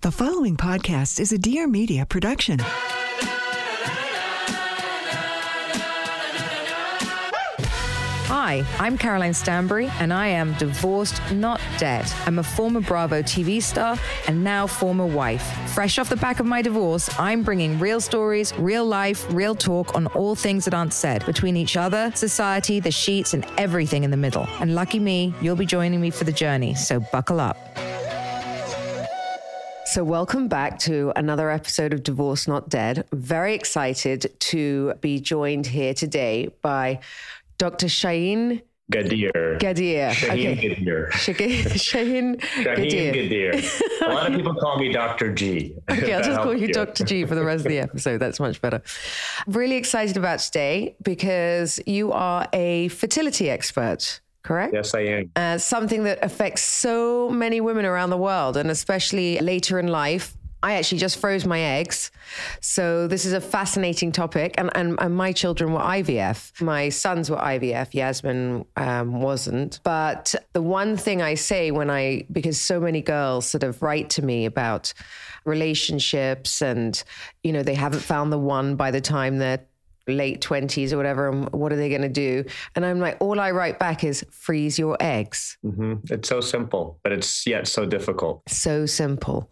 The following podcast is a Dear Media production. Hi, I'm Caroline Stanbury, and I am divorced, not dead. I'm a former Bravo TV star and now former wife. Fresh off the back of my divorce, I'm bringing real stories, real life, real talk on all things that aren't said between each other, society, the sheets, and everything in the middle. And lucky me, you'll be joining me for the journey, so buckle up. So, welcome back to another episode of Divorce Not Dead. Very excited to be joined here today by Dr. Shahin Ghadir. Ghadir. Shahin Okay. Ghadir. Shahin Ghadir. Ghadir. A lot of people call me Dr. G. Okay, I'll just call helps you Dr. G for the rest of the episode. That's much better. Really excited about today because you are a fertility expert, correct? Yes, I am. uh, something that affects so many women around the world, and especially later in life. I actually just froze my eggs. So this is a fascinating topic. And, and, and my children were IVF. My sons were IVF. Yasmin um, wasn't. But the one thing I say when I, because so many girls sort of write to me about relationships and, you know, they haven't found the one by the time they're late 20s or whatever and what are they going to do? And i'm like all i write back is freeze your eggs. Hmm It's so simple, but it's yet so difficult. so simple.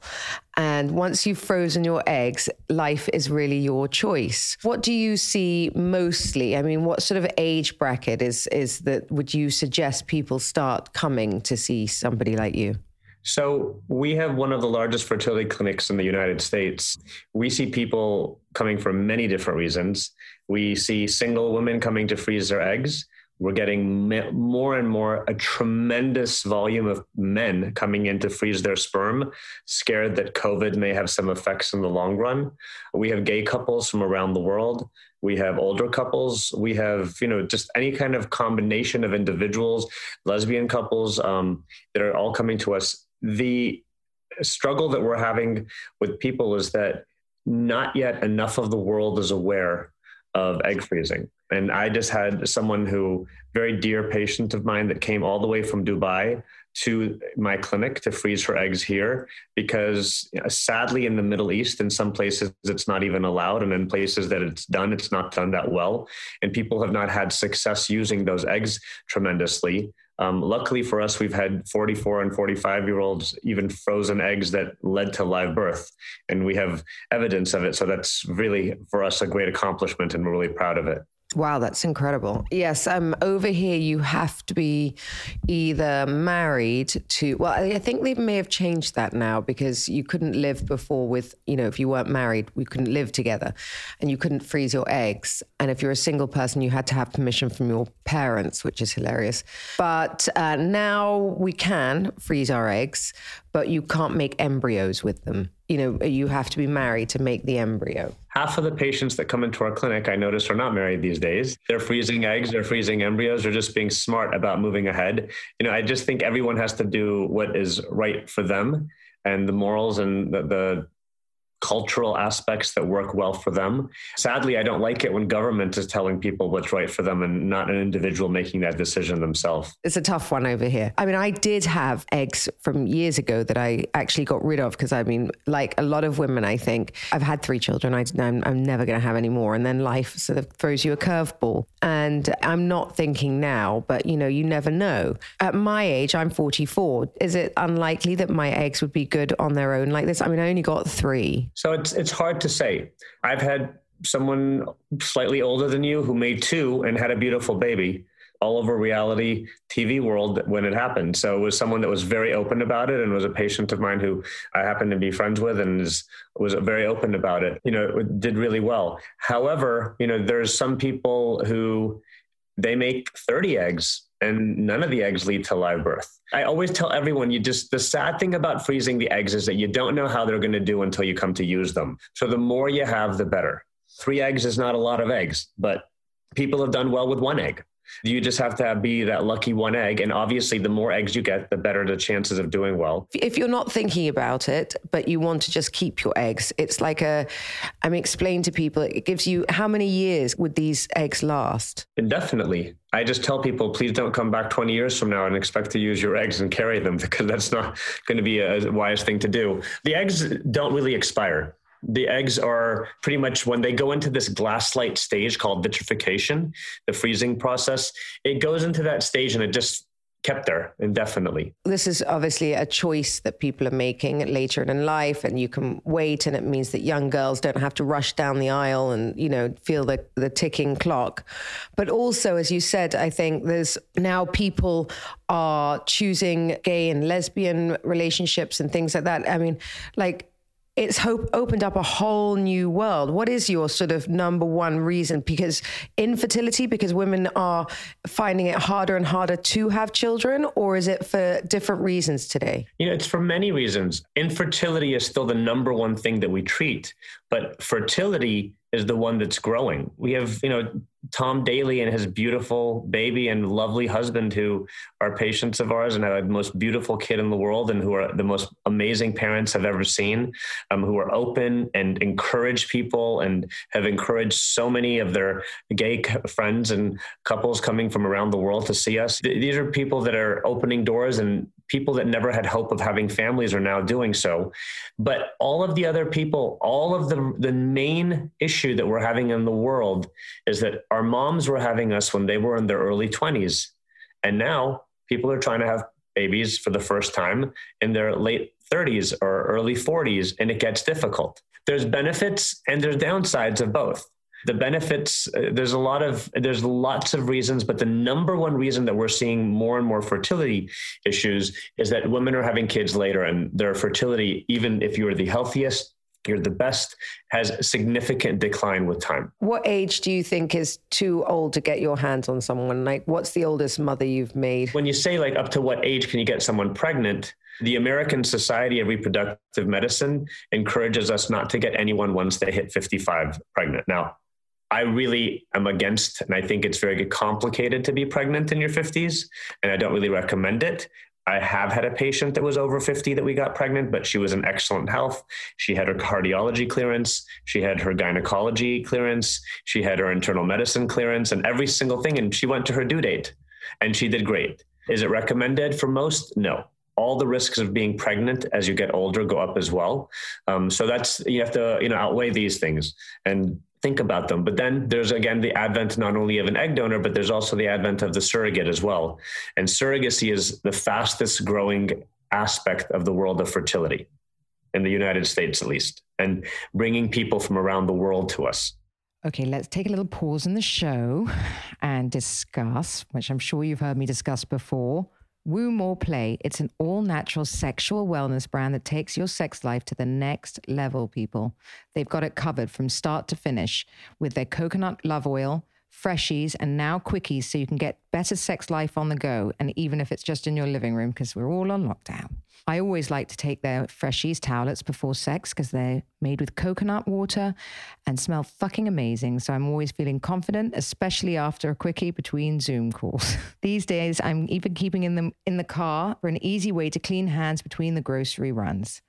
And once you've frozen your eggs life is really your choice. What do you see mostly? I mean what sort of age bracket is is that would you suggest people start coming to see somebody like you So, we have one of the largest fertility clinics in the United States. We see people coming for many different reasons. We see single women coming to freeze their eggs. We're getting more and more a tremendous volume of men coming in to freeze their sperm, scared that COVID may have some effects in the long run. We have gay couples from around the world. We have older couples. We have, you know, just any kind of combination of individuals, lesbian couples um, that are all coming to us. The struggle that we're having with people is that not yet enough of the world is aware of egg freezing. And I just had someone who, very dear patient of mine, that came all the way from Dubai to my clinic to freeze her eggs here because you know, sadly in the Middle East, in some places it's not even allowed. And in places that it's done, it's not done that well. And people have not had success using those eggs tremendously. Um, luckily for us, we've had 44 and 45 year olds even frozen eggs that led to live birth, and we have evidence of it. So that's really for us a great accomplishment, and we're really proud of it. Wow, that's incredible. Yes, um, over here you have to be either married to. Well, I think they may have changed that now because you couldn't live before with, you know, if you weren't married, we couldn't live together, and you couldn't freeze your eggs. And if you're a single person, you had to have permission from your parents, which is hilarious. But uh, now we can freeze our eggs, but you can't make embryos with them. You know, you have to be married to make the embryo. Half of the patients that come into our clinic, I notice, are not married these days. They're freezing eggs, they're freezing embryos, they're just being smart about moving ahead. You know, I just think everyone has to do what is right for them and the morals and the, the cultural aspects that work well for them. Sadly, I don't like it when government is telling people what's right for them and not an individual making that decision themselves. It's a tough one over here. I mean, I did have eggs from years ago that I actually got rid of because I mean, like a lot of women, I think I've had three children. I, I'm never going to have any more. And then life sort of throws you a curveball. And I'm not thinking now, but you know, you never know. At my age, I'm 44. Is it unlikely that my eggs would be good on their own like this? I mean, I only got three. So it's it's hard to say. I've had someone slightly older than you who made two and had a beautiful baby all over reality TV world when it happened. So it was someone that was very open about it and was a patient of mine who I happened to be friends with and is, was very open about it. You know, it did really well. However, you know, there's some people who they make 30 eggs and none of the eggs lead to live birth. I always tell everyone you just the sad thing about freezing the eggs is that you don't know how they're going to do until you come to use them. So the more you have, the better. Three eggs is not a lot of eggs, but people have done well with one egg. You just have to be that lucky one egg. And obviously, the more eggs you get, the better the chances of doing well. If you're not thinking about it, but you want to just keep your eggs, it's like a, I mean, explain to people, it gives you how many years would these eggs last? Indefinitely. I just tell people, please don't come back 20 years from now and expect to use your eggs and carry them because that's not going to be a wise thing to do. The eggs don't really expire the eggs are pretty much when they go into this glass-like stage called vitrification, the freezing process, it goes into that stage and it just kept there indefinitely. This is obviously a choice that people are making later in life, and you can wait, and it means that young girls don't have to rush down the aisle and you know feel the the ticking clock. But also, as you said, I think there's now people are choosing gay and lesbian relationships and things like that. I mean, like it's hope opened up a whole new world. What is your sort of number one reason? Because infertility, because women are finding it harder and harder to have children, or is it for different reasons today? You know, it's for many reasons. Infertility is still the number one thing that we treat, but fertility is the one that's growing. We have, you know, Tom Daley and his beautiful baby and lovely husband who are patients of ours and have the most beautiful kid in the world and who are the most amazing parents I've ever seen, um, who are open and encourage people and have encouraged so many of their gay friends and couples coming from around the world to see us. These are people that are opening doors and people that never had hope of having families are now doing so. But all of the other people, all of the, the main issue that we're having in the world is that our moms were having us when they were in their early 20s. And now people are trying to have babies for the first time in their late 30s or early 40s, and it gets difficult. There's benefits and there's downsides of both the benefits uh, there's a lot of there's lots of reasons but the number one reason that we're seeing more and more fertility issues is that women are having kids later and their fertility even if you're the healthiest you're the best has significant decline with time. What age do you think is too old to get your hands on someone? Like, what's the oldest mother you've made? When you say, like, up to what age can you get someone pregnant? The American Society of Reproductive Medicine encourages us not to get anyone once they hit 55 pregnant. Now, I really am against, and I think it's very complicated to be pregnant in your 50s, and I don't really recommend it. I have had a patient that was over 50 that we got pregnant, but she was in excellent health. She had her cardiology clearance, she had her gynecology clearance, she had her internal medicine clearance, and every single thing. And she went to her due date and she did great. Is it recommended for most? No. All the risks of being pregnant as you get older go up as well. Um, so that's you have to you know outweigh these things. And think about them. But then there's again the advent not only of an egg donor, but there's also the advent of the surrogate as well. And surrogacy is the fastest growing aspect of the world of fertility in the United States, at least, and bringing people from around the world to us. Okay, let's take a little pause in the show and discuss, which I'm sure you've heard me discuss before, Woo More Play. It's an all natural sexual wellness brand that takes your sex life to the next level, people. They've got it covered from start to finish with their coconut love oil, freshies, and now quickies so you can get better sex life on the go. And even if it's just in your living room, because we're all on lockdown. I always like to take their Freshies towelettes before sex because they're made with coconut water and smell fucking amazing. So I'm always feeling confident, especially after a quickie between Zoom calls. These days, I'm even keeping in them in the car for an easy way to clean hands between the grocery runs.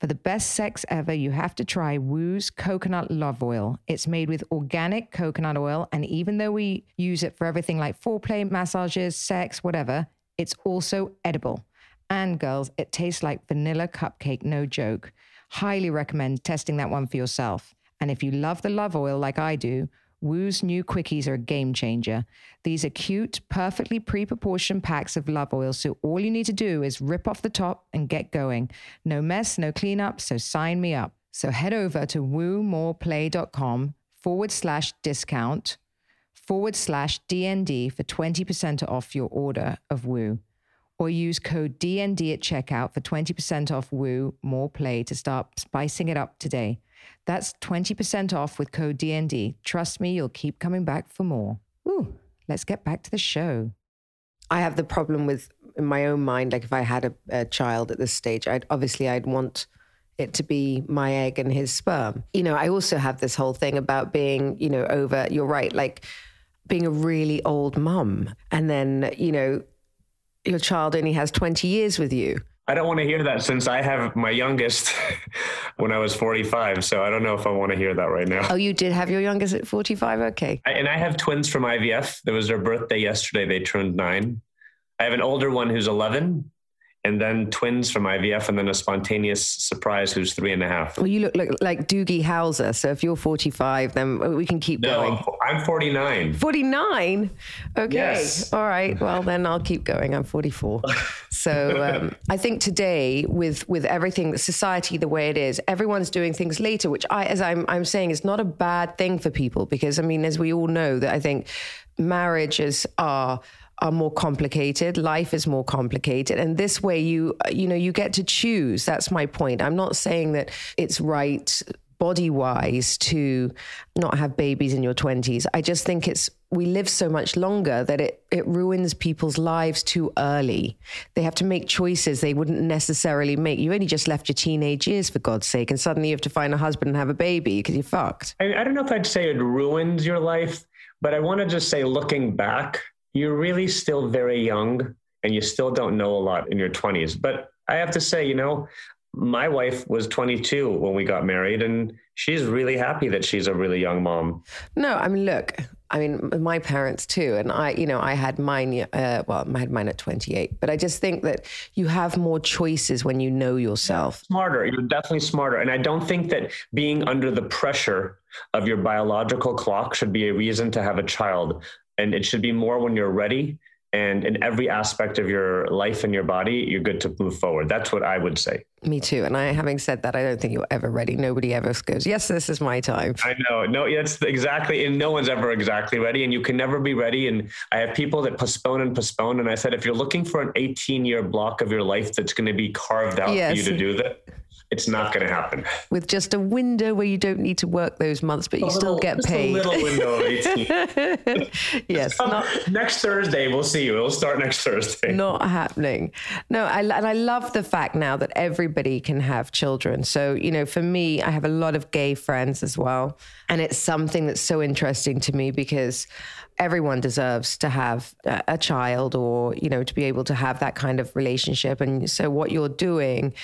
For the best sex ever, you have to try Woo's Coconut Love Oil. It's made with organic coconut oil, and even though we use it for everything like foreplay, massages, sex, whatever, it's also edible. And girls, it tastes like vanilla cupcake, no joke. Highly recommend testing that one for yourself. And if you love the love oil like I do, Woo's new quickies are a game changer. These are cute, perfectly pre proportioned packs of love oil, so all you need to do is rip off the top and get going. No mess, no cleanup, so sign me up. So head over to woomoreplay.com forward slash discount forward slash DND for 20% off your order of Woo. Or use code DND at checkout for 20% off Woo More Play to start spicing it up today. That's 20% off with code DND. Trust me, you'll keep coming back for more. Ooh, let's get back to the show. I have the problem with in my own mind, like if I had a, a child at this stage, I'd obviously I'd want it to be my egg and his sperm. You know, I also have this whole thing about being, you know, over, you're right, like being a really old mum. And then, you know, your child only has 20 years with you. I don't want to hear that since I have my youngest when I was 45. So I don't know if I want to hear that right now. Oh, you did have your youngest at 45? Okay. I, and I have twins from IVF. It was their birthday yesterday. They turned nine. I have an older one who's 11 and then twins from IVF, and then a spontaneous surprise who's three and a half. Well, you look like, like Doogie Howser. So if you're 45, then we can keep no, going. I'm 49. 49? Okay. Yes. All right. Well, then I'll keep going. I'm 44. so um, I think today, with with everything, society the way it is, everyone's doing things later, which I, as I'm, I'm saying, is not a bad thing for people because, I mean, as we all know, that I think marriages are are more complicated. Life is more complicated. And this way you you know you get to choose. That's my point. I'm not saying that it's right body wise to not have babies in your 20s i just think it's we live so much longer that it it ruins people's lives too early. They have to make choices they wouldn't necessarily make. You only just left your teenage years for god's sake and suddenly you have to find a husband and have a baby because you're fucked. I, I don't know if i'd say it ruins your life but i want to just say looking back you're really still very young and you still don't know a lot in your 20s. But I have to say, you know, my wife was 22 when we got married, and she's really happy that she's a really young mom. No, I mean, look, I mean, my parents too, and I, you know, I had mine. Uh, well, I had mine at 28, but I just think that you have more choices when you know yourself. Smarter, you're definitely smarter, and I don't think that being under the pressure of your biological clock should be a reason to have a child and it should be more when you're ready and in every aspect of your life and your body you're good to move forward. That's what i would say. Me too. And i having said that i don't think you're ever ready. Nobody ever goes yes this is my time. I know. No that's exactly and no one's ever exactly ready and you can never be ready. And i have people that postpone and postpone and i said if you're looking for an 18 year block of your life that's going to be carved out yes. for you to do that it's not going to happen. With just a window where you don't need to work those months, but you a still little, get paid. a little window of 18. yes. Not, next Thursday, we'll see you. It'll start next Thursday. Not happening. No, I, and I love the fact now that everybody can have children. So, you know, for me, I have a lot of gay friends as well. And it's something that's so interesting to me because everyone deserves to have a, a child or, you know, to be able to have that kind of relationship. And so what you're doing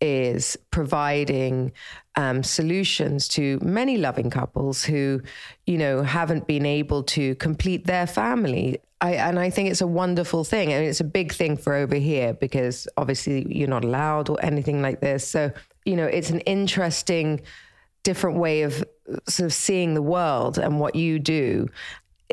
is providing um, solutions to many loving couples who, you know, haven't been able to complete their family. I, and I think it's a wonderful thing. I and mean, it's a big thing for over here because obviously you're not allowed or anything like this. So, you know, it's an interesting, different way of sort of seeing the world and what you do.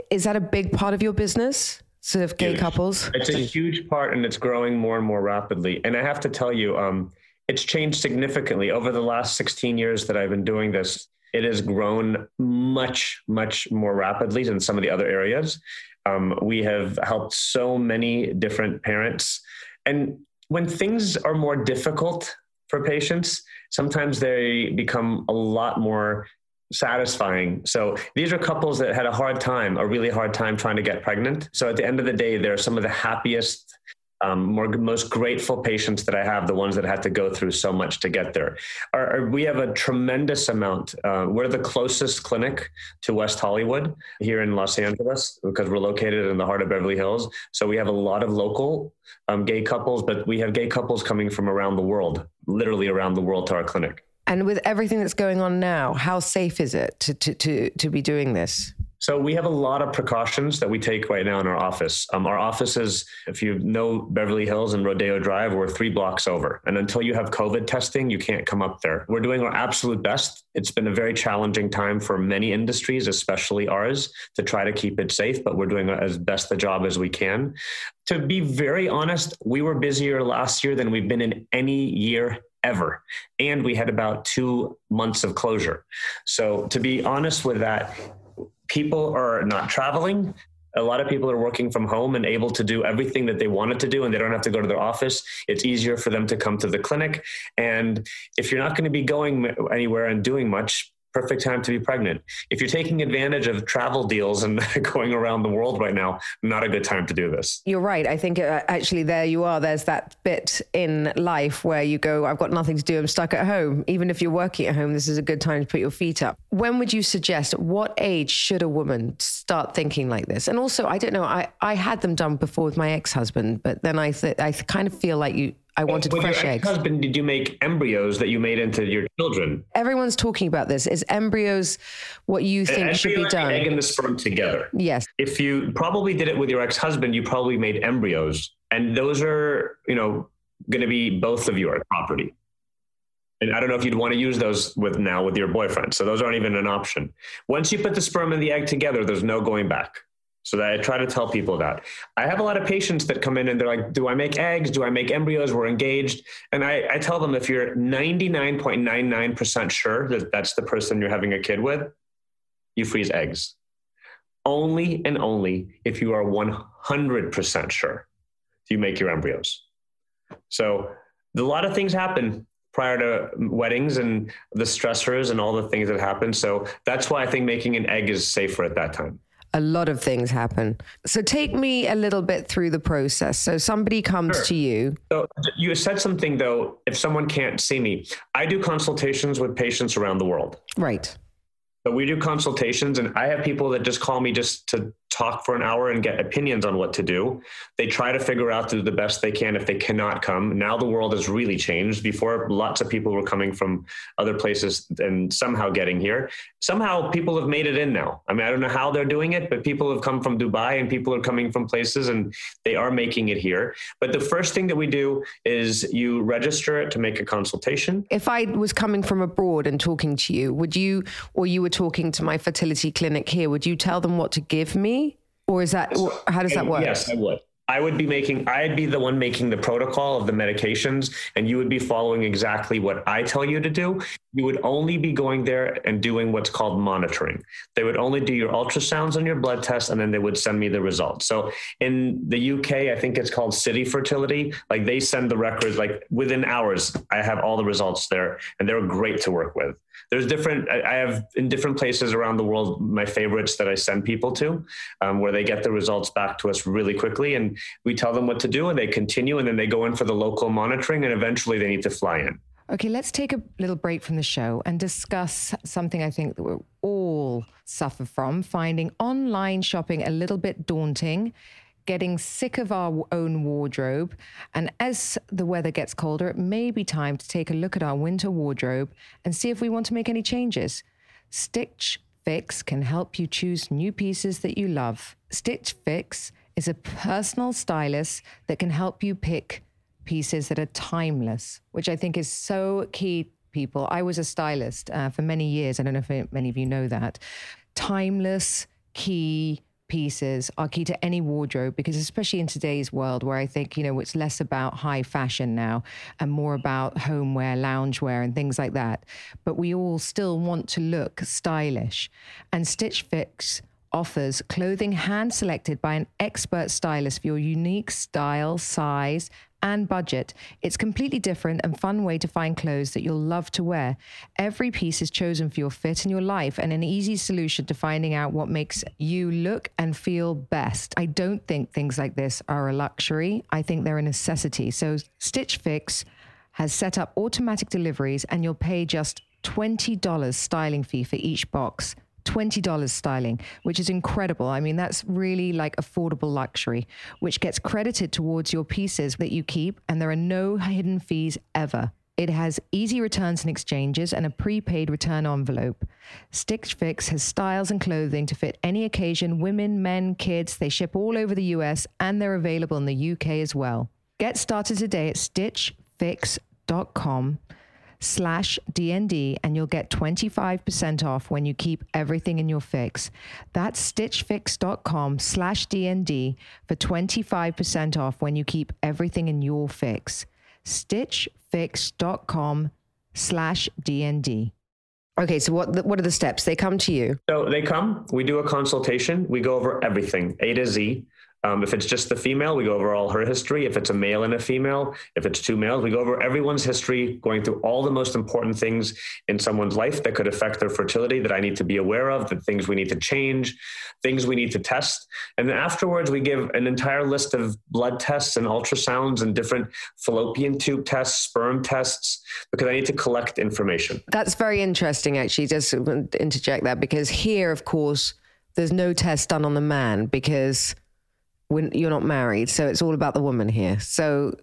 Is that a big part of your business? Sort of gay huge. couples? It's a huge part and it's growing more and more rapidly. And I have to tell you, um, it's changed significantly over the last 16 years that I've been doing this. It has grown much, much more rapidly than some of the other areas. Um, we have helped so many different parents. And when things are more difficult for patients, sometimes they become a lot more satisfying. So these are couples that had a hard time, a really hard time trying to get pregnant. So at the end of the day, they're some of the happiest um, more, most grateful patients that I have, the ones that had to go through so much to get there. Are, are, we have a tremendous amount. Uh, we're the closest clinic to West Hollywood here in Los Angeles because we're located in the heart of Beverly Hills. So we have a lot of local um, gay couples, but we have gay couples coming from around the world, literally around the world to our clinic. And with everything that's going on now, how safe is it to, to, to, to be doing this? So we have a lot of precautions that we take right now in our office. Um, our office is, if you know Beverly Hills and Rodeo Drive, we're three blocks over. And until you have COVID testing, you can't come up there. We're doing our absolute best. It's been a very challenging time for many industries, especially ours, to try to keep it safe, but we're doing as best the job as we can. To be very honest, we were busier last year than we've been in any year ever. And we had about two months of closure. So, to be honest with that, people are not traveling. A lot of people are working from home and able to do everything that they wanted to do, and they don't have to go to their office. It's easier for them to come to the clinic. And if you're not going to be going anywhere and doing much, perfect time to be pregnant. If you're taking advantage of travel deals and going around the world right now, not a good time to do this. You're right. I think uh, actually there you are. There's that bit in life where you go, I've got nothing to do. I'm stuck at home. Even if you're working at home, this is a good time to put your feet up. When would you suggest, what age should a woman start thinking like this? And also, I don't know, I, I had them done before with my ex-husband, but then I, th- I kind of feel like you, I wanted With fresh your eggs. husband, did you make embryos that you made into your children? Everyone's talking about this. Is embryos what you think An should be embryo and the done? egg and the sperm together. Yes. If you probably did it with your ex-husband, you probably made embryos, and those are, you know, going to be both of your property. And I don't know if you'd want to use those with now with your boyfriend. So those aren't even an option. Once you put the sperm and the egg together, there's no going back. So that I try to tell people that. I have a lot of patients that come in and they're like, do I make eggs? Do I make embryos? We're engaged. And I, I tell them if you're 99.99% sure that that's the person you're having a kid with, you freeze eggs. Only and only if you are 100% sure do you make your embryos. So a lot of things happen prior to weddings and the stressors and all the things that happen. So that's why I think making an egg is safer at that time. A lot of things happen. So take me a little bit through the process. So somebody comes Sure. to you. So you said something though, if someone can't see me, I do consultations with patients around the world. Right. But we do consultations, and I have people that just call me just to talk for an hour and get opinions on what to do. They try to figure out to do the best they can if they cannot come. Now the world has really changed. Before, lots of people were coming from other places and somehow getting here. Somehow people have made it in now. I mean, I don't know how they're doing it, but people have come from Dubai and people are coming from places and they are making it here. But the first thing that we do is you register to make a consultation. If I was coming from abroad and talking to you, would you, or you were talking to my fertility clinic here, would you tell them what to give me? Or is that, how does that work? Yes, I would. I would be making, I'd be the one making the protocol of the medications, and you would be following exactly what I tell you to do. You would only be going there and doing what's called monitoring. They would only do your ultrasounds and your blood tests, and then they would send me the results. So in the UK, I think it's called City Fertility. Like they send the records, like within hours, I have all the results there, and they're great to work with. There's different, I have in different places around the world, my favorites that I send people to, um, where they get the results back to us really quickly. And we tell them what to do, and they continue, and then they go in for the local monitoring, and eventually they need to fly in. Okay, let's take a little break from the show and discuss something I think that we all suffer from finding online shopping a little bit daunting, getting sick of our own wardrobe. And as the weather gets colder, it may be time to take a look at our winter wardrobe and see if we want to make any changes. Stitch Fix can help you choose new pieces that you love. Stitch Fix is a personal stylist that can help you pick pieces that are timeless, which I think is so key, people. I was a stylist uh, for many years. I don't know if many of you know that. Timeless, key pieces are key to any wardrobe because, especially in today's world where I think, you know, it's less about high fashion now and more about homeware, loungewear, and things like that. But we all still want to look stylish. And Stitch Fix offers clothing hand selected by an expert stylist for your unique style, size, and budget. It's completely different and fun way to find clothes that you'll love to wear. Every piece is chosen for your fit and your life and an easy solution to finding out what makes you look and feel best. I don't think things like this are a luxury. I think they're a necessity. So Stitch Fix has set up automatic deliveries and you'll pay just $20 styling fee for each box. $20 styling, which is incredible. I mean, that's really like affordable luxury, which gets credited towards your pieces that you keep, and there are no hidden fees ever. It has easy returns and exchanges and a prepaid return envelope. Stitch Fix has styles and clothing to fit any occasion women, men, kids. They ship all over the US and they're available in the UK as well. Get started today at stitchfix.com slash DND and you'll get 25% off when you keep everything in your fix. That's stitchfix.com slash DND for 25% off when you keep everything in your fix. stitchfix.com slash DND. Okay, so what what are the steps? They come to you. So they come, we do a consultation, we go over everything, A to Z. Um, if it's just the female, we go over all her history. If it's a male and a female, if it's two males, we go over everyone's history, going through all the most important things in someone's life that could affect their fertility that I need to be aware of, the things we need to change, things we need to test. And then afterwards, we give an entire list of blood tests and ultrasounds and different fallopian tube tests, sperm tests, because I need to collect information. That's very interesting, actually. Just interject that because here, of course, there's no test done on the man because when you're not married. So it's all about the woman here. So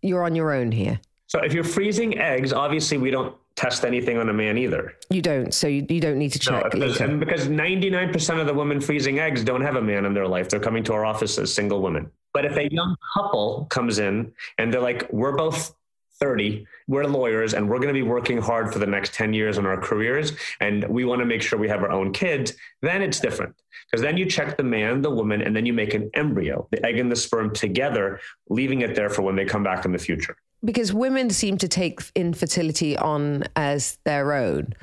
you're on your own here. So if you're freezing eggs, obviously we don't test anything on a man either. You don't. So you, you don't need to check. No, because, and because 99% of the women freezing eggs don't have a man in their life. They're coming to our office as single women. But if a young couple comes in and they're like, we're both 30, we're lawyers and we're going to be working hard for the next 10 years in our careers and we want to make sure we have our own kids, then it's different. Because then you check the man, the woman, and then you make an embryo, the egg and the sperm together, leaving it there for when they come back in the future. Because women seem to take infertility on as their own.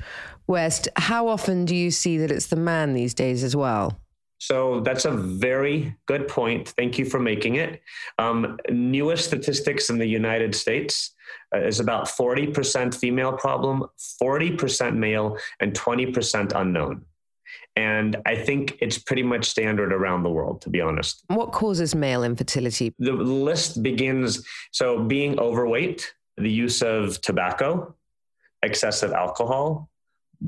West, how often do you see that it's the man these days as well? So that's a very good point. Thank you for making it. Um, newest statistics in the United States uh, is about 40% female problem, 40% male, and 20% unknown. And I think it's pretty much standard around the world, to be honest. What causes male infertility? The list begins so being overweight, the use of tobacco, excessive alcohol,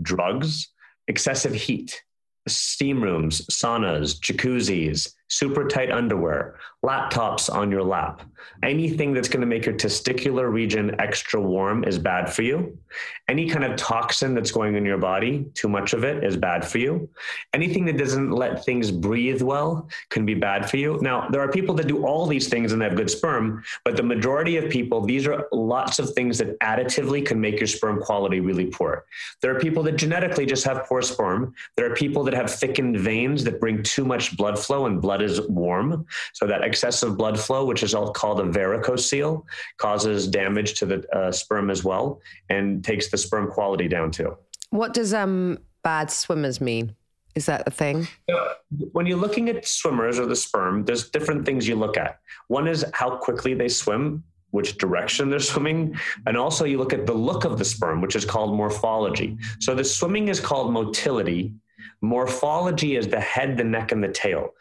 drugs, excessive heat, steam rooms, saunas, jacuzzis, super tight underwear, laptops on your lap. Anything that's going to make your testicular region extra warm is bad for you. Any kind of toxin that's going in your body, too much of it is bad for you. Anything that doesn't let things breathe well can be bad for you. Now, there are people that do all these things and they have good sperm, but the majority of people, these are lots of things that additively can make your sperm quality really poor. There are people that genetically just have poor sperm. There are people that have thickened veins that bring too much blood flow and blood is warm. So that excessive blood flow, which is called a varicocele, causes damage to the uh, sperm as well and takes the sperm quality down too. What does um, bad swimmers mean? Is that a thing? When you're looking at swimmers or the sperm, there's different things you look at. One is how quickly they swim, which direction they're swimming. And also, you look at the look of the sperm, which is called morphology. So, the swimming is called motility. Morphology is the head, the neck, and the tail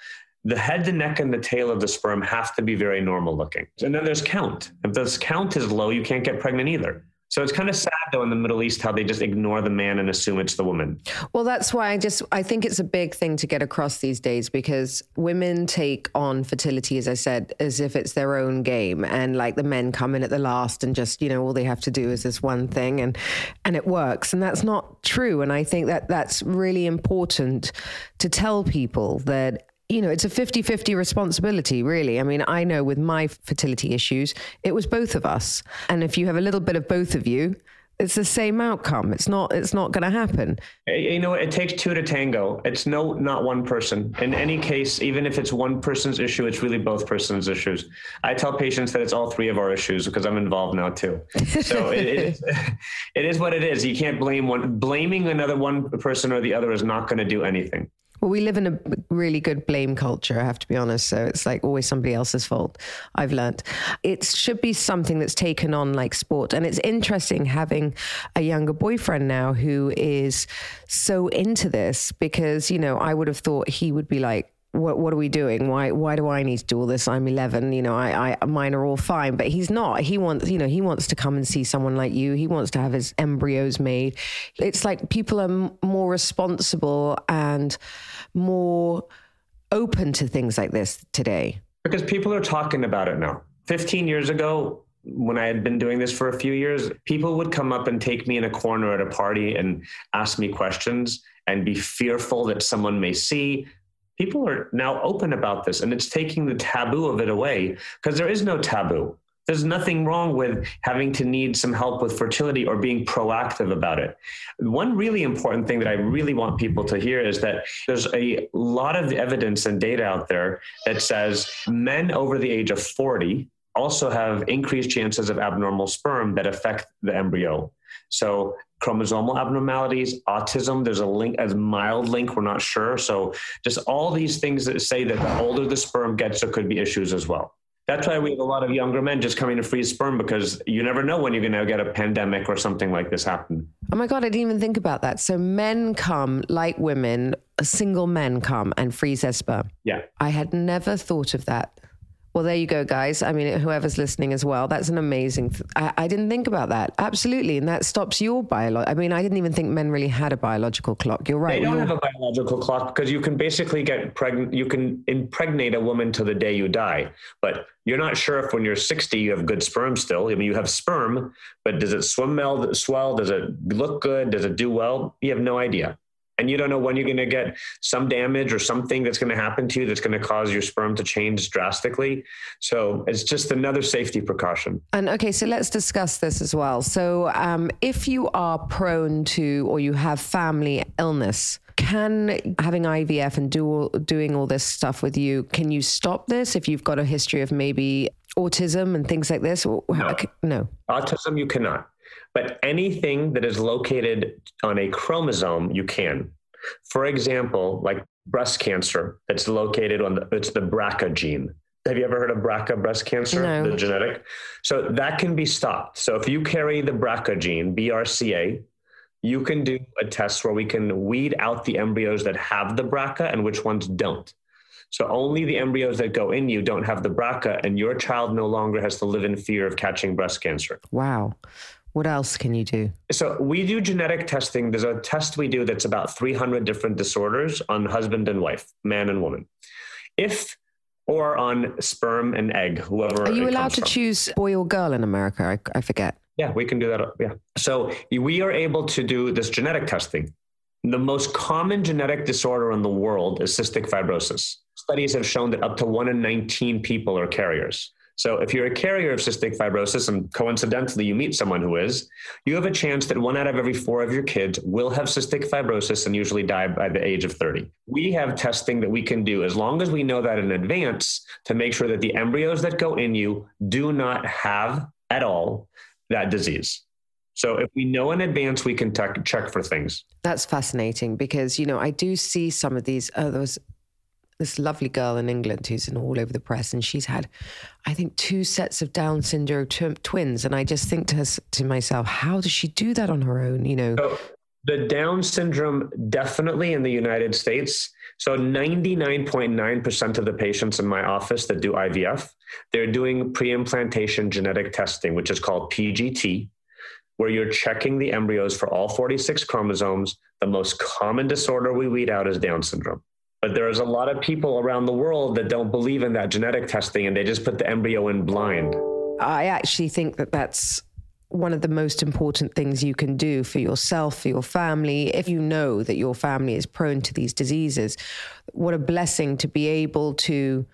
the head, the neck, and the tail of the sperm have to be very normal looking. And then there's count. If this count is low, you can't get pregnant either. So it's kind of sad though in the Middle East how they just ignore the man and assume it's the woman. Well, that's why I just I think it's a big thing to get across these days because women take on fertility, as I said, as if it's their own game, and like the men come in at the last and just you know all they have to do is this one thing and and it works, and that's not true. And I think that that's really important to tell people that you know, it's a 50 50 responsibility, really. I mean, I know with my fertility issues, it was both of us. And if you have a little bit of both of you, it's the same outcome. It's not. It's not going to happen. Eh, you know, it takes two to tango. It's no, not one person. In any case, even if it's one person's issue, it's really both persons' issues. I tell patients that it's all three of our issues because I'm involved now too. So it, it, is, it is what it is. You can't blame one. Blaming another one person or the other is not going to do anything. Well, we live in a really good blame culture, I have to be honest. So it's like always somebody else's fault, I've learned. It should be something that's taken on like sport. And it's interesting having a younger boyfriend now who is so into this because, you know, I would have thought he would be like, what what are we doing? Why why do I need to do all this? I'm 11. You know, I, I mine are all fine, but he's not. He wants you know he wants to come and see someone like you. He wants to have his embryos made. It's like people are m- more responsible and more open to things like this today because people are talking about it now. 15 years ago, when I had been doing this for a few years, people would come up and take me in a corner at a party and ask me questions and be fearful that someone may see people are now open about this and it's taking the taboo of it away because there is no taboo. There's nothing wrong with having to need some help with fertility or being proactive about it. One really important thing that I really want people to hear is that there's a lot of evidence and data out there that says men over the age of 40 also have increased chances of abnormal sperm that affect the embryo. So chromosomal abnormalities, autism. There's a link, as mild link. We're not sure. So just all these things that say that the older the sperm gets, there could be issues as well. That's why we have a lot of younger men just coming to freeze sperm because you never know when you're going to get a pandemic or something like this happen. Oh my God, I didn't even think about that. So men come like women, single men come and freeze their sperm. Yeah. I had never thought of that. Well, there you go, guys. I mean, whoever's listening as well, that's an amazing. Th- I, I, didn't think about that. Absolutely, and that stops your biology. I mean, I didn't even think men really had a biological clock. You're right. They don't You're- have a biological clock because you can basically get pregnant. You can impregnate a woman till the day you die, but you're not sure if when you're 60 you have good sperm still. I mean, you have sperm, but does it swim well? Swell? Does it look good? Does it do well? You have no idea and you don't know when you're going to get some damage or something that's going to happen to you that's going to cause your sperm to change drastically. So it's just another safety precaution. And okay, so let's discuss this as well. So um, if you are prone to or you have family illness, can having IVF and do, doing all this stuff with you, can you stop this if you've got a history of maybe autism and things like this? No. no. Autism, you cannot. But anything that is located on a chromosome, you can. For example, like breast cancer, that's located on the, it's the BRCA gene. Have you ever heard of BRCA breast cancer? No. The genetic. So that can be stopped. So if you carry the BRCA gene, BRCA, you can do a test where we can weed out the embryos that have the BRCA and which ones don't. So only the embryos that go in you don't have the BRCA, and your child no longer has to live in fear of catching breast cancer. Wow. What else can you do? So we do genetic testing. There's a test we do that's about 300 different disorders on husband and wife, man and woman. If or on sperm and egg, whoever. Are you allowed to from. choose boy or girl in America? I, I forget. Yeah, we can do that. Yeah. So we are able to do this genetic testing. The most common genetic disorder in the world is cystic fibrosis. Studies have shown that up to one in 19 people are carriers. So if you're a carrier of cystic fibrosis and coincidentally you meet someone who is, you have a chance that one out of every four of your kids will have cystic fibrosis and usually die by the age of 30. We have testing that we can do as long as we know that in advance to make sure that the embryos that go in you do not have at all that disease. So if we know in advance, we can te- check for things. That's fascinating because, you know, I do see some of these. Oh, this lovely girl in England who's in all over the press, and she's had, I think, two sets of Down syndrome tw- twins. And I just think to, her, to myself, how does she do that on her own? You know, the Down syndrome definitely in the United States. So 99.9% of the patients in my office that do IVF, they're doing pre-implantation genetic testing, which is called PGT, where you're checking the embryos for all 46 chromosomes. The most common disorder we weed out is Down syndrome. But there's a lot of people around the world that don't believe in that genetic testing and they just put the embryo in blind. I actually think that that's one of the most important things you can do for yourself, for your family. If you know that your family is prone to these diseases, what a blessing to be able to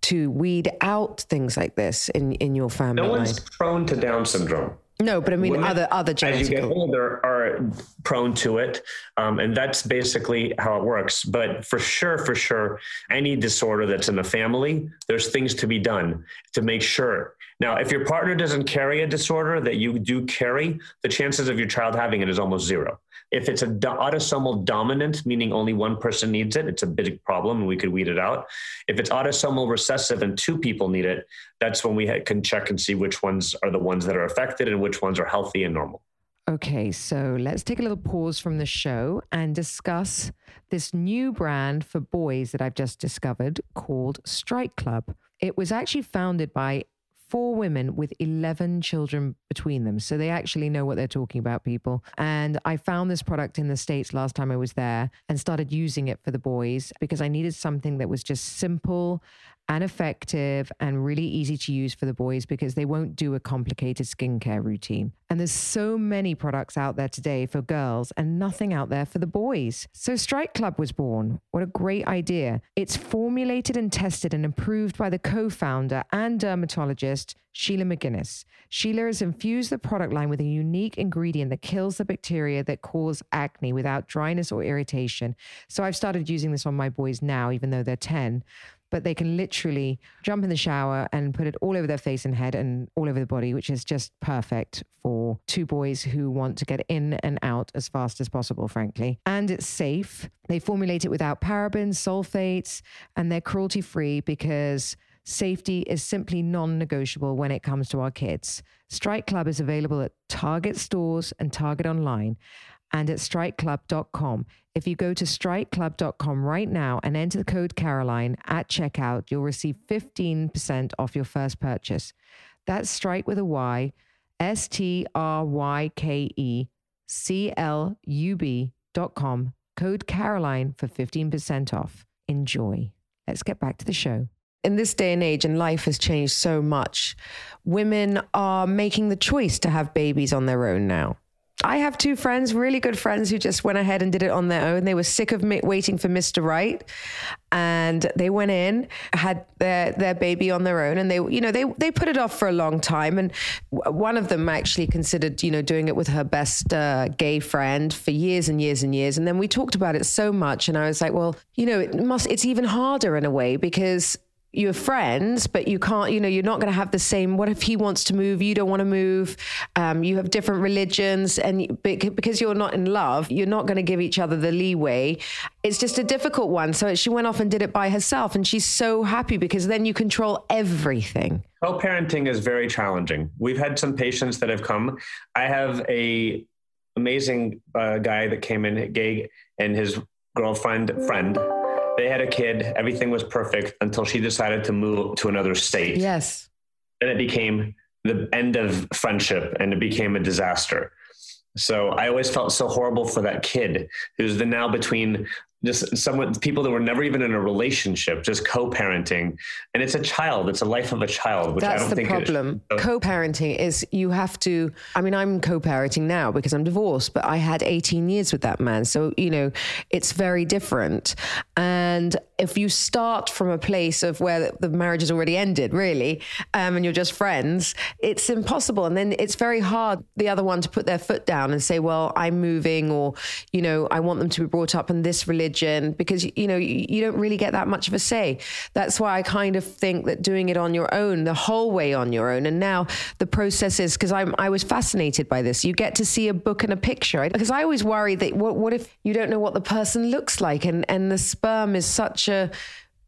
to weed out things like this in in your family. No one's prone to Down syndrome. No, but I mean Women, other other genetical. As you get older, are prone to it, um, and that's basically how it works. But for sure, for sure, any disorder that's in the family, there's things to be done to make sure. Now, if your partner doesn't carry a disorder that you do carry, the chances of your child having it is almost zero. If it's an autosomal dominant, meaning only one person needs it, it's a big problem and we could weed it out. If it's autosomal recessive and two people need it, that's when we can check and see which ones are the ones that are affected and which ones are healthy and normal. Okay, so let's take a little pause from the show and discuss this new brand for boys that I've just discovered called Stryke Club. It was actually founded by four women with 11 children between them. So they actually know what they're talking about, people. And I found this product in the States last time I was there and started using it for the boys because I needed something that was just simple and effective and really easy to use for the boys because they won't do a complicated skincare routine. And there's so many products out there today for girls and nothing out there for the boys. So Stryke Club was born. What a great idea. It's formulated and tested and approved by the co founder and dermatologist, Sheila McGinnis. Sheila has infused the product line with a unique ingredient that kills the bacteria that cause acne without dryness or irritation. So I've started using this on my boys now, even though they're 10 but they can literally jump in the shower and put it all over their face and head and all over the body, which is just perfect for two boys who want to get in and out as fast as possible, frankly. And it's safe. They formulate it without parabens, sulfates, and they're cruelty free because safety is simply non negotiable when it comes to our kids. Stryke Club is available at Target stores and Target online and at strykeclub.com. If you go to strykeclub.com right now and enter the code Caroline at checkout, you'll receive 15% off your first purchase. That's strike with a Y, S T R Y K E C L U B.com, code Caroline for 15% off. Enjoy. Let's get back to the show in this day and age, and life has changed so much, women are making the choice to have babies on their own now. I have two friends, really good friends, who just went ahead and did it on their own. They were sick of waiting for Mr. Right, and they went in, had their their baby on their own, and they, you know, they they put it off for a long time. And one of them actually considered, you know, doing it with her best uh, gay friend for years and years and years. And then we talked about it so much, and I was like, well, you know, it must. It's even harder in a way because you're friends, but you can't, you know, you're not going to have the same. What if he wants to move? You don't want to move. Um, you have different religions, and because you're not in love, you're not going to give each other the leeway. It's just a difficult one. So she went off and did it by herself, and she's so happy because then you control everything. Co-parenting is very challenging. We've had some patients that have come. I have a amazing uh, guy that came in, gay, and his girlfriend friend they had a kid, everything was perfect until she decided to move to another state. Yes. Then it became the end of friendship and it became a disaster. So I always felt so horrible for that kid who's the now between just someone people that were never even in a relationship just co-parenting. And it's a child it's a life of a child which that's i don't the think problem. Co-parenting is you have to i mean i'm co-parenting now because i'm divorced but i had 18 years with that man. So you know it's very different. And if you start from a place of where the marriage has already ended really um, and you're just friends it's impossible and then it's very hard the other one to put their foot down and say well i'm moving or you know i want them to be brought up in this religion because you know you, you don't really get that much of a say. That's why I kind of think that doing it on your own, the whole way on your own, and now the process is because I'm I was fascinated by this. You get to see a book and a picture because I always worry that what what if you don't know what the person looks like and and the sperm is such a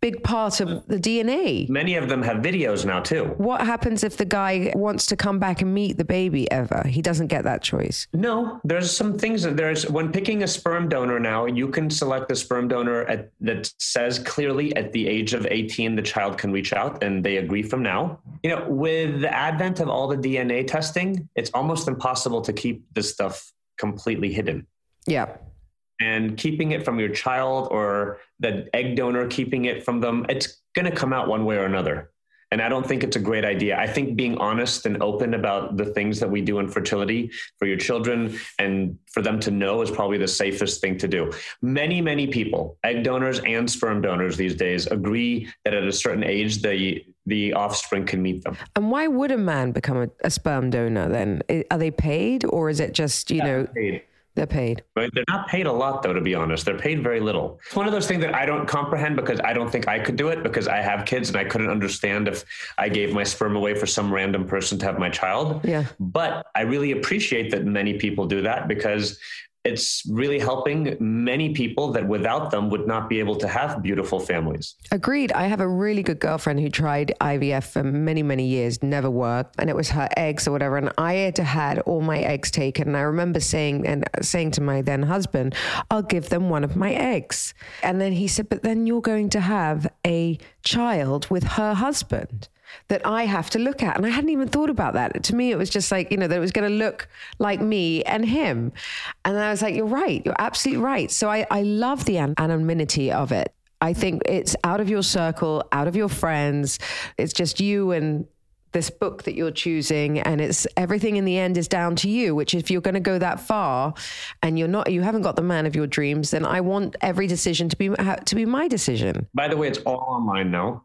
big part of the DNA. Many of them have videos now too. What happens if the guy wants to come back and meet the baby ever? He doesn't get that choice. No, there's some things that there's when picking a sperm donor now, you can select a sperm donor at, that says clearly at the age of 18 the child can reach out and they agree from now. You know, with the advent of all the DNA testing, it's almost impossible to keep this stuff completely hidden. Yeah and keeping it from your child or the egg donor keeping it from them, it's going to come out one way or another. And I don't think it's a great idea. I think being honest and open about the things that we do in fertility for your children and for them to know is probably the safest thing to do. Many, many people, egg donors and sperm donors these days, agree that at a certain age, the the offspring can meet them. And why would a man become a, a sperm donor then? Are they paid or is it just, you yeah, know? Paid They're paid. Right? They're not paid a lot, though, to be honest. They're paid very little. It's one of those things that I don't comprehend because I don't think I could do it because I have kids and I couldn't understand if I gave my sperm away for some random person to have my child. Yeah. But I really appreciate that many people do that because it's really helping many people that without them would not be able to have beautiful families. Agreed. I have a really good girlfriend who tried IVF for many, many years, never worked, and it was her eggs or whatever. And I had had all my eggs taken. And I remember saying and saying to my then husband, "I'll give them one of my eggs." And then he said, "But then you're going to have a child with her husband." That I have to look at. And I hadn't even thought about that. To me, it was just like, you know, that it was going to look like me and him. And I was like, you're right. You're absolutely right. So I, I love the anonymity of it. I think it's out of your circle, out of your friends. It's just you and this book that you're choosing and it's everything in the end is down to you which if you're going to go that far and you're not you haven't got the man of your dreams then i want every decision to be to be my decision by the way it's all online now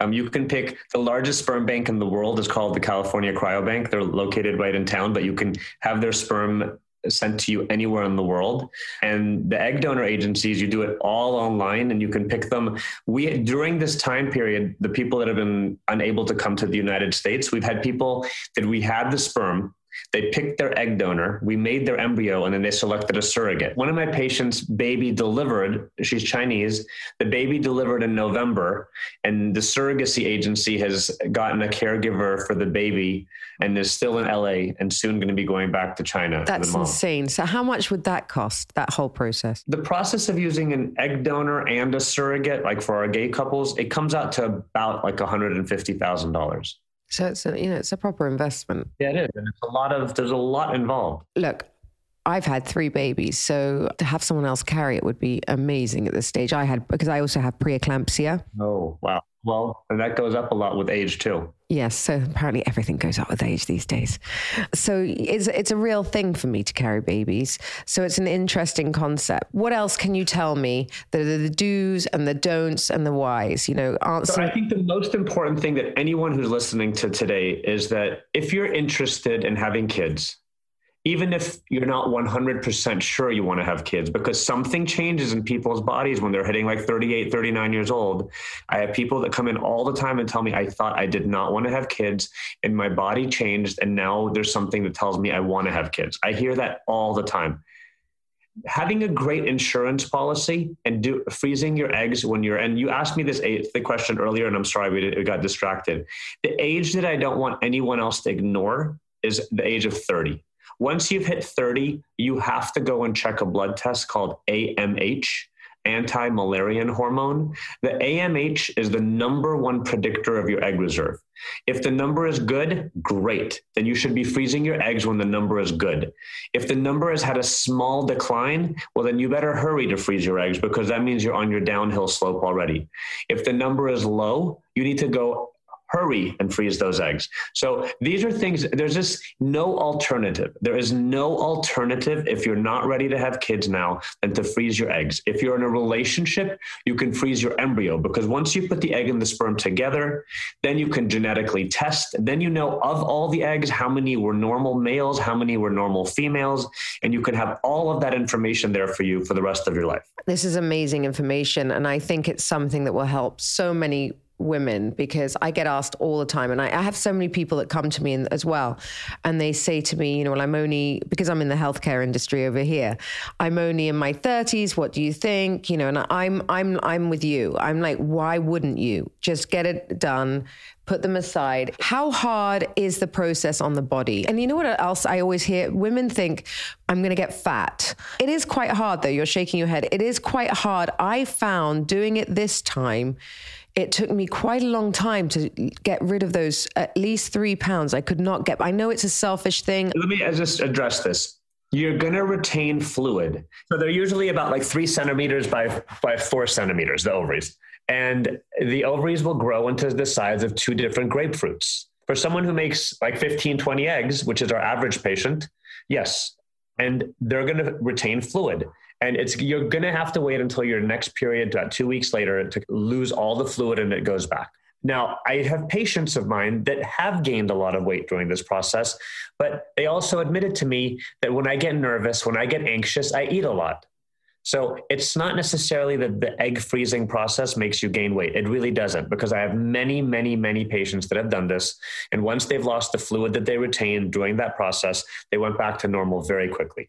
um, you can pick the largest sperm bank in the world is called the California Cryobank. They're located right in town, but you can have their sperm sent to you anywhere in the world. And the egg donor agencies, you do it all online and you can pick them. We during this time period, the people that have been unable to come to the United States, we've had people that we had the sperm they picked their egg donor, we made their embryo, and then they selected a surrogate. One of my patients' baby delivered, she's Chinese, the baby delivered in November, and the surrogacy agency has gotten a caregiver for the baby and is still in LA and soon going to be going back to China. That's insane. So, how much would that cost, that whole process? The process of using an egg donor and a surrogate, like for our gay couples, it comes out to about like $150,000. So it's a, you know it's a proper investment. Yeah, it is, and it's a lot of there's a lot involved. Look, I've had three babies, so to have someone else carry it would be amazing at this stage. I had because I also have preeclampsia. Oh wow! Well, and that goes up a lot with age too. Yes, so apparently everything goes up with age these days. So it's it's a real thing for me to carry babies. So it's an interesting concept. What else can you tell me that are the do's and the don'ts and the whys? You know, answer. So I think the most important thing that anyone who's listening to today is that if you're interested in having kids, even if you're not 100% sure you want to have kids because something changes in people's bodies when they're hitting like 38 39 years old. I have people that come in all the time and tell me i thought i did not want to have kids and my body changed and now there's something that tells me i want to have kids. I hear that all the time. Having a great insurance policy and do freezing your eggs when you're and you asked me this the question earlier and i'm sorry we, we got distracted. The age that i don't want anyone else to ignore is the age of 30 once you've hit 30, you have to go and check a blood test called AMH, anti Müllerian hormone. The AMH is the number one predictor of your egg reserve. If the number is good, great. Then you should be freezing your eggs when the number is good. If the number has had a small decline, well, then you better hurry to freeze your eggs because that means you're on your downhill slope already. If the number is low, you need to go hurry and freeze those eggs. So these are things, there's just no alternative. There is no alternative if you're not ready to have kids now than to freeze your eggs. If you're in a relationship, you can freeze your embryo because once you put the egg and the sperm together, then you can genetically test. Then you know of all the eggs, how many were normal males, how many were normal females, and you can have all of that information there for you for the rest of your life. This is amazing information. And I think it's something that will help so many women because I get asked all the time, and I, I have so many people that come to me in, as well, and they say to me, you know, well, I'm only because I'm in the healthcare industry over here. I'm only in my 30s. What do you think? You know, and I'm I'm I'm with you. I'm like, why wouldn't you just get it done? put them aside. How hard is the process on the body? And you know what else I always hear? Women think, I'm going to get fat. It is quite hard, though. You're shaking your head. It is quite hard. I found doing it this time it took me quite a long time to get rid of those at least three pounds. I could not get, I know it's a selfish thing. Let me just address this. You're going to retain fluid. So they're usually about like three centimeters by, by four centimeters, the ovaries. And the ovaries will grow into the size of two different grapefruits. For someone who makes like 15, 20 eggs, which is our average patient, yes. And they're going to retain fluid and it's you're going to have to wait until your next period about two weeks later to lose all the fluid and it goes back Now, I have patients of mine that have gained a lot of weight during this process, but they also admitted to me that when I get nervous, when I get anxious, I eat a lot. So it's not necessarily that the egg freezing process makes you gain weight. It really doesn't, because I have many, many, many patients that have done this. And once they've lost the fluid that they retained during that process, they went back to normal very quickly.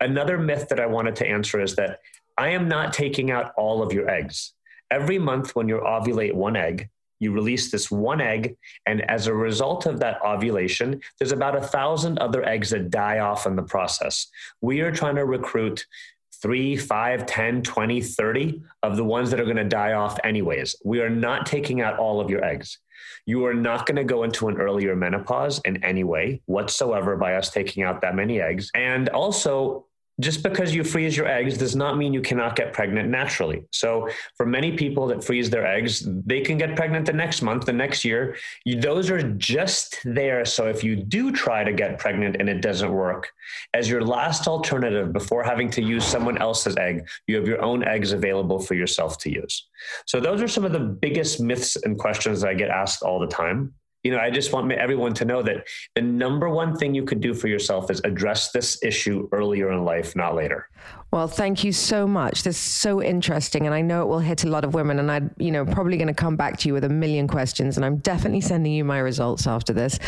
Another myth that I wanted to answer is that I am not taking out all of your eggs. Every month, when you ovulate one egg, you release this one egg and as a result of that ovulation there's about a thousand other eggs that die off in the process. We are trying to recruit 3 5 10 20 30 of the ones that are going to die off anyways. We are not taking out all of your eggs. You are not going to go into an earlier menopause in any way whatsoever by us taking out that many eggs. And also just because you freeze your eggs does not mean you cannot get pregnant naturally. So, for many people that freeze their eggs, they can get pregnant the next month, the next year. You, those are just there. So, if you do try to get pregnant and it doesn't work, as your last alternative before having to use someone else's egg, you have your own eggs available for yourself to use. So, those are some of the biggest myths and questions that I get asked all the time you know, I just want everyone to know that the number one thing you could do for yourself is address this issue earlier in life, not later. Well, thank you so much. This is so interesting, and I know it will hit a lot of women. And I'm, you know, probably going to come back to you with a million questions. And I'm definitely sending you my results after this.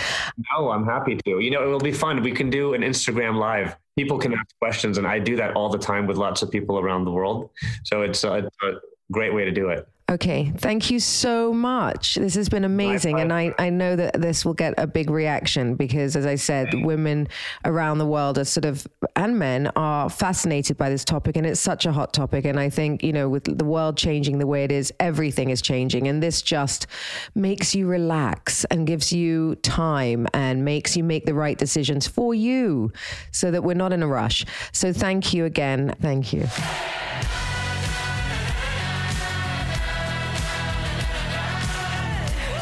No, I'm happy to. You know, it will be fun. We can do an Instagram live. People can ask questions, and I do that all the time with lots of people around the world. So it's uh, a, a great way to do it. Okay, thank you so much. This has been amazing. And I, I know that this will get a big reaction because, as I said, women around the world are sort of, and men are fascinated by this topic. And it's such a hot topic. And I think, you know, with the world changing the way it is, everything is changing. And this just makes you relax and gives you time and makes you make the right decisions for you so that we're not in a rush. So thank you again. Thank you.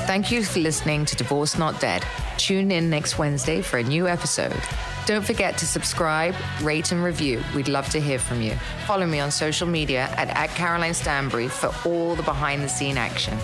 Thank you for listening to Divorce Not Dead. Tune in next Wednesday for a new episode. Don't forget to subscribe, rate, and review. We'd love to hear from you. Follow me on social media at, at Caroline Stanbury for all the behind the scene action.